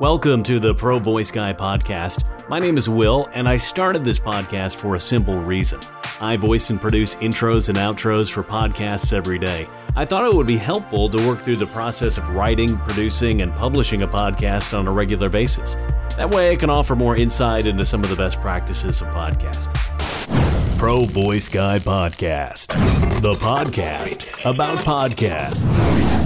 Welcome to the Pro Voice Guy podcast. My name is Will, and I started this podcast for a simple reason. I voice and produce intros and outros for podcasts every day. I thought it would be helpful to work through the process of writing, producing, and publishing a podcast on a regular basis. That way, I can offer more insight into some of the best practices of podcasting. Pro Voice Guy Podcast, the podcast about podcasts,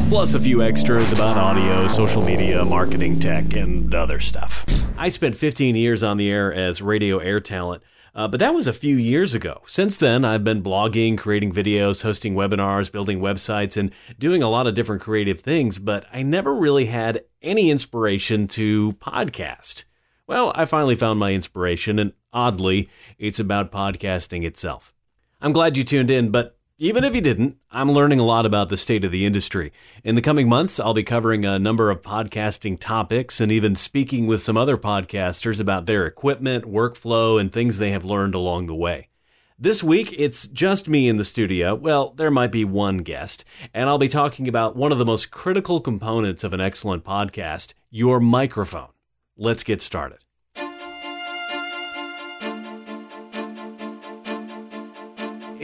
plus a few extras about audio, social media, marketing, tech, and other stuff. I spent 15 years on the air as radio air talent. Uh, but that was a few years ago. Since then, I've been blogging, creating videos, hosting webinars, building websites, and doing a lot of different creative things, but I never really had any inspiration to podcast. Well, I finally found my inspiration, and oddly, it's about podcasting itself. I'm glad you tuned in, but even if you didn't, I'm learning a lot about the state of the industry. In the coming months, I'll be covering a number of podcasting topics and even speaking with some other podcasters about their equipment, workflow, and things they have learned along the way. This week, it's just me in the studio. Well, there might be one guest, and I'll be talking about one of the most critical components of an excellent podcast your microphone. Let's get started.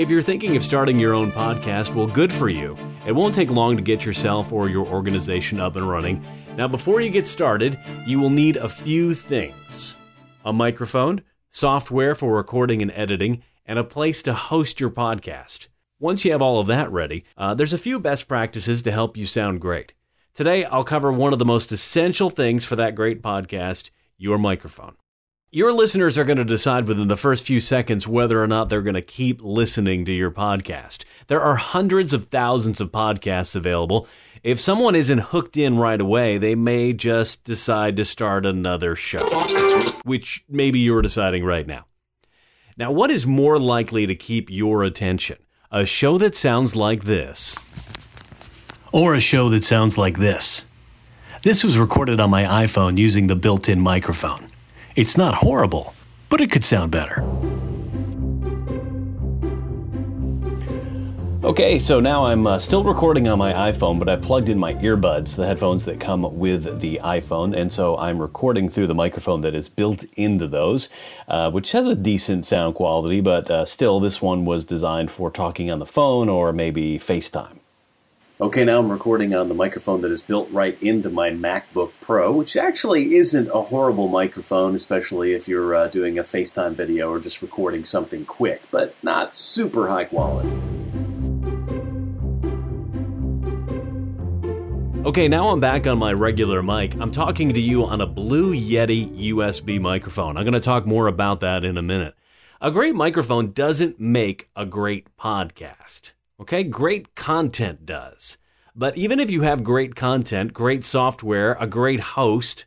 If you're thinking of starting your own podcast, well, good for you. It won't take long to get yourself or your organization up and running. Now, before you get started, you will need a few things a microphone, software for recording and editing, and a place to host your podcast. Once you have all of that ready, uh, there's a few best practices to help you sound great. Today, I'll cover one of the most essential things for that great podcast your microphone. Your listeners are going to decide within the first few seconds whether or not they're going to keep listening to your podcast. There are hundreds of thousands of podcasts available. If someone isn't hooked in right away, they may just decide to start another show, which maybe you're deciding right now. Now, what is more likely to keep your attention? A show that sounds like this or a show that sounds like this. This was recorded on my iPhone using the built in microphone. It's not horrible, but it could sound better. Okay, so now I'm uh, still recording on my iPhone, but I plugged in my earbuds, the headphones that come with the iPhone, and so I'm recording through the microphone that is built into those, uh, which has a decent sound quality, but uh, still, this one was designed for talking on the phone or maybe FaceTime. Okay, now I'm recording on the microphone that is built right into my MacBook Pro, which actually isn't a horrible microphone, especially if you're uh, doing a FaceTime video or just recording something quick, but not super high quality. Okay, now I'm back on my regular mic. I'm talking to you on a Blue Yeti USB microphone. I'm going to talk more about that in a minute. A great microphone doesn't make a great podcast. Okay, great content does. But even if you have great content, great software, a great host,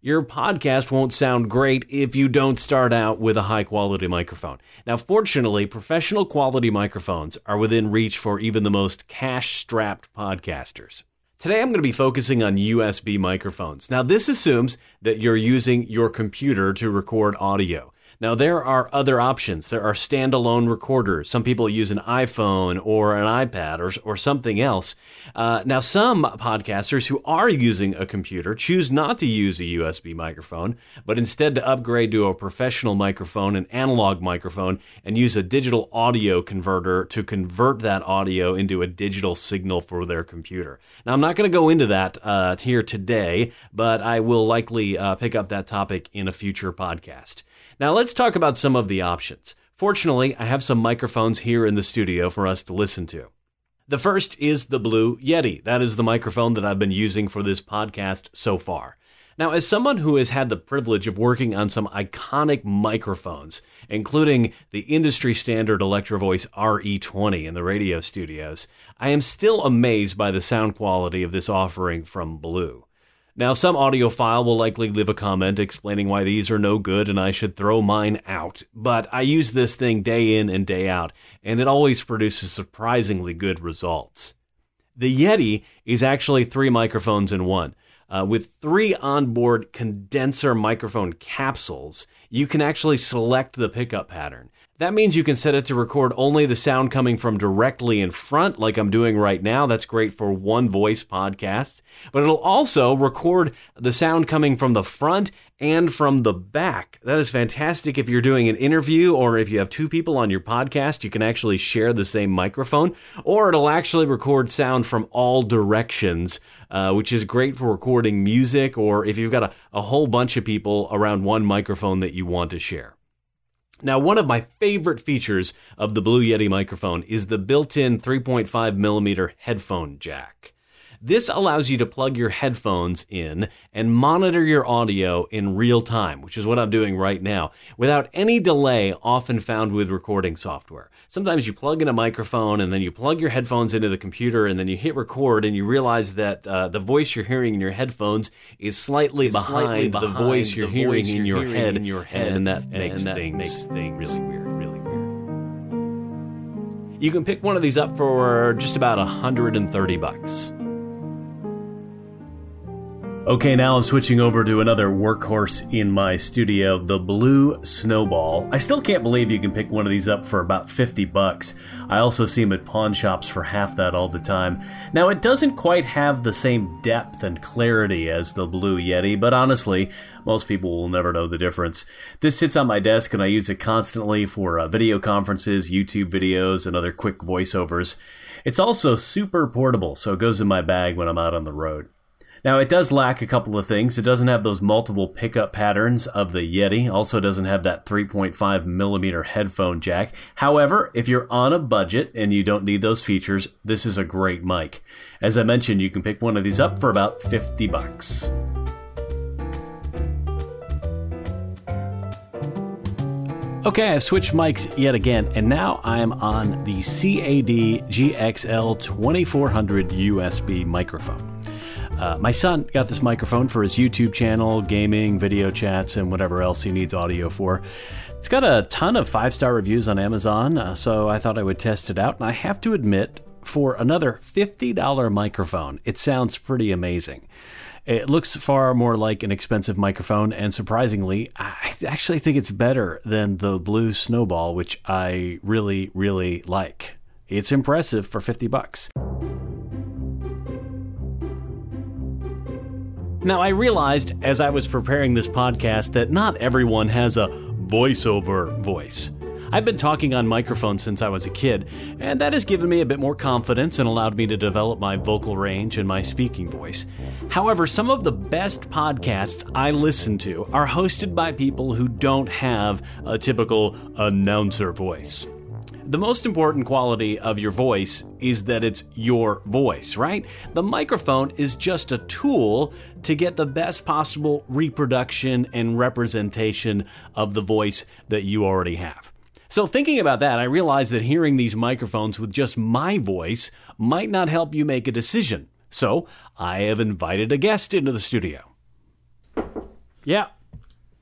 your podcast won't sound great if you don't start out with a high quality microphone. Now, fortunately, professional quality microphones are within reach for even the most cash strapped podcasters. Today, I'm going to be focusing on USB microphones. Now, this assumes that you're using your computer to record audio. Now, there are other options. There are standalone recorders. Some people use an iPhone or an iPad or, or something else. Uh, now, some podcasters who are using a computer choose not to use a USB microphone, but instead to upgrade to a professional microphone, an analog microphone, and use a digital audio converter to convert that audio into a digital signal for their computer. Now, I'm not going to go into that uh, here today, but I will likely uh, pick up that topic in a future podcast. Now let's talk about some of the options. Fortunately, I have some microphones here in the studio for us to listen to. The first is the Blue Yeti. That is the microphone that I've been using for this podcast so far. Now, as someone who has had the privilege of working on some iconic microphones, including the industry standard Electro-Voice RE20 in the radio studios, I am still amazed by the sound quality of this offering from Blue. Now, some audiophile will likely leave a comment explaining why these are no good and I should throw mine out, but I use this thing day in and day out, and it always produces surprisingly good results. The Yeti is actually three microphones in one. Uh, with three onboard condenser microphone capsules, you can actually select the pickup pattern. That means you can set it to record only the sound coming from directly in front, like I'm doing right now. That's great for one voice podcasts. But it'll also record the sound coming from the front and from the back. That is fantastic if you're doing an interview or if you have two people on your podcast, you can actually share the same microphone, or it'll actually record sound from all directions, uh, which is great for recording music or if you've got a, a whole bunch of people around one microphone that you want to share. Now, one of my favorite features of the Blue Yeti microphone is the built in 3.5 millimeter headphone jack. This allows you to plug your headphones in and monitor your audio in real time, which is what I'm doing right now, without any delay often found with recording software. Sometimes you plug in a microphone and then you plug your headphones into the computer and then you hit record and you realize that uh, the voice you're hearing in your headphones is slightly, behind, slightly behind, the voice you're, the hearing, voice in, your head, in your head, and that, and makes, that things makes things really weird, really weird. You can pick one of these up for just about 130 bucks. Okay, now I'm switching over to another workhorse in my studio, the Blue Snowball. I still can't believe you can pick one of these up for about 50 bucks. I also see them at pawn shops for half that all the time. Now, it doesn't quite have the same depth and clarity as the Blue Yeti, but honestly, most people will never know the difference. This sits on my desk and I use it constantly for uh, video conferences, YouTube videos, and other quick voiceovers. It's also super portable, so it goes in my bag when I'm out on the road. Now, it does lack a couple of things. It doesn't have those multiple pickup patterns of the Yeti. Also doesn't have that 3.5 millimeter headphone jack. However, if you're on a budget and you don't need those features, this is a great mic. As I mentioned, you can pick one of these up for about 50 bucks. Okay, I switched mics yet again, and now I'm on the CAD GXL 2400 USB microphone. Uh, my son got this microphone for his YouTube channel, gaming, video chats, and whatever else he needs audio for. It's got a ton of five star reviews on Amazon, uh, so I thought I would test it out. And I have to admit, for another $50 microphone, it sounds pretty amazing. It looks far more like an expensive microphone, and surprisingly, I actually think it's better than the Blue Snowball, which I really, really like. It's impressive for 50 bucks. Now, I realized as I was preparing this podcast that not everyone has a voiceover voice. I've been talking on microphone since I was a kid, and that has given me a bit more confidence and allowed me to develop my vocal range and my speaking voice. However, some of the best podcasts I listen to are hosted by people who don't have a typical announcer voice the most important quality of your voice is that it's your voice, right? The microphone is just a tool to get the best possible reproduction and representation of the voice that you already have. So, thinking about that, I realized that hearing these microphones with just my voice might not help you make a decision. So, I have invited a guest into the studio. Yeah.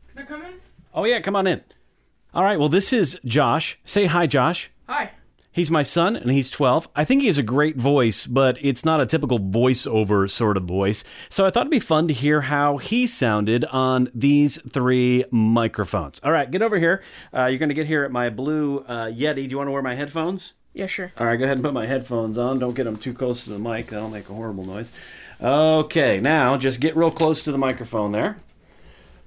Can I come in? Oh, yeah, come on in. All right, well, this is Josh. Say hi, Josh. Hi. He's my son, and he's 12. I think he has a great voice, but it's not a typical voiceover sort of voice. So I thought it'd be fun to hear how he sounded on these three microphones. All right, get over here. Uh, you're going to get here at my blue uh, Yeti. Do you want to wear my headphones? Yeah, sure. All right, go ahead and put my headphones on. Don't get them too close to the mic, that'll make a horrible noise. Okay, now just get real close to the microphone there.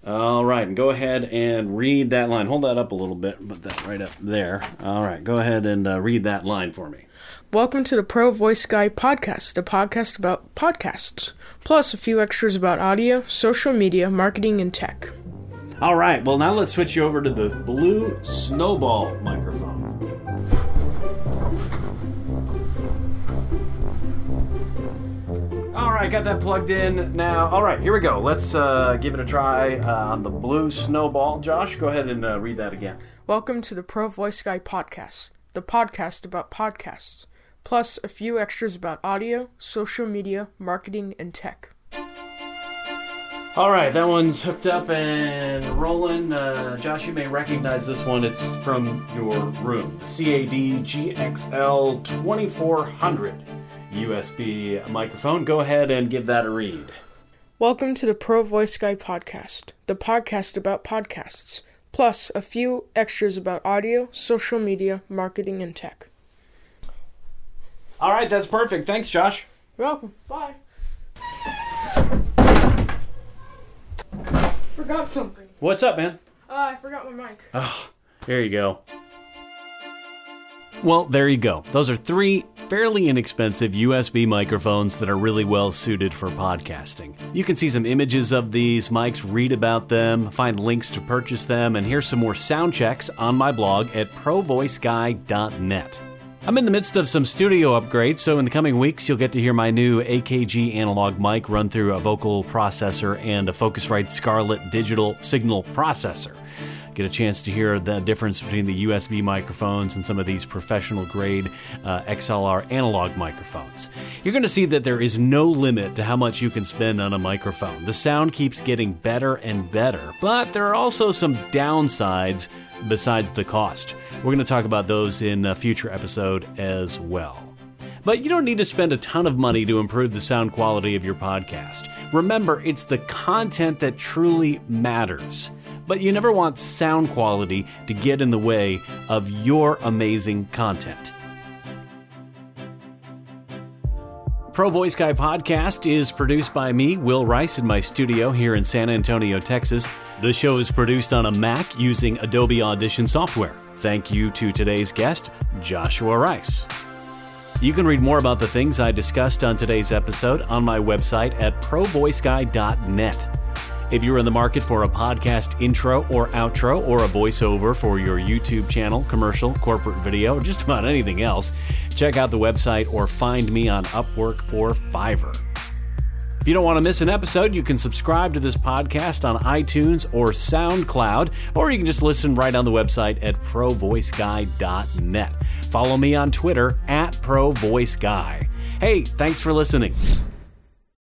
All right, go ahead and read that line. Hold that up a little bit, put that right up there. All right, go ahead and uh, read that line for me. Welcome to the Pro Voice Guy podcast, a podcast about podcasts, plus a few extras about audio, social media, marketing, and tech. All right, well, now let's switch you over to the Blue Snowball microphone. All right, got that plugged in now. All right, here we go. Let's uh, give it a try uh, on the Blue Snowball. Josh, go ahead and uh, read that again. Welcome to the Pro Voice Guy podcast, the podcast about podcasts, plus a few extras about audio, social media, marketing, and tech. All right, that one's hooked up and rolling. Uh, Josh, you may recognize this one. It's from your room. The CAD GXL 2400. USB microphone. Go ahead and give that a read. Welcome to the Pro Voice Guy podcast, the podcast about podcasts, plus a few extras about audio, social media, marketing, and tech. All right, that's perfect. Thanks, Josh. You're welcome. Bye. Forgot something. What's up, man? Uh, I forgot my mic. Oh, there you go. Well, there you go. Those are three fairly inexpensive USB microphones that are really well suited for podcasting. You can see some images of these mics, read about them, find links to purchase them, and hear some more sound checks on my blog at provoiceguy.net. I'm in the midst of some studio upgrades, so in the coming weeks, you'll get to hear my new AKG analog mic run through a vocal processor and a Focusrite Scarlett digital signal processor. Get a chance to hear the difference between the USB microphones and some of these professional grade uh, XLR analog microphones. You're going to see that there is no limit to how much you can spend on a microphone. The sound keeps getting better and better, but there are also some downsides besides the cost. We're going to talk about those in a future episode as well. But you don't need to spend a ton of money to improve the sound quality of your podcast. Remember, it's the content that truly matters. But you never want sound quality to get in the way of your amazing content. Pro Voice Guy podcast is produced by me, Will Rice, in my studio here in San Antonio, Texas. The show is produced on a Mac using Adobe Audition software. Thank you to today's guest, Joshua Rice. You can read more about the things I discussed on today's episode on my website at provoiceguy.net. If you're in the market for a podcast intro or outro or a voiceover for your YouTube channel, commercial, corporate video, or just about anything else, check out the website or find me on Upwork or Fiverr. If you don't want to miss an episode, you can subscribe to this podcast on iTunes or SoundCloud, or you can just listen right on the website at provoiceguy.net. Follow me on Twitter at provoiceguy. Hey, thanks for listening.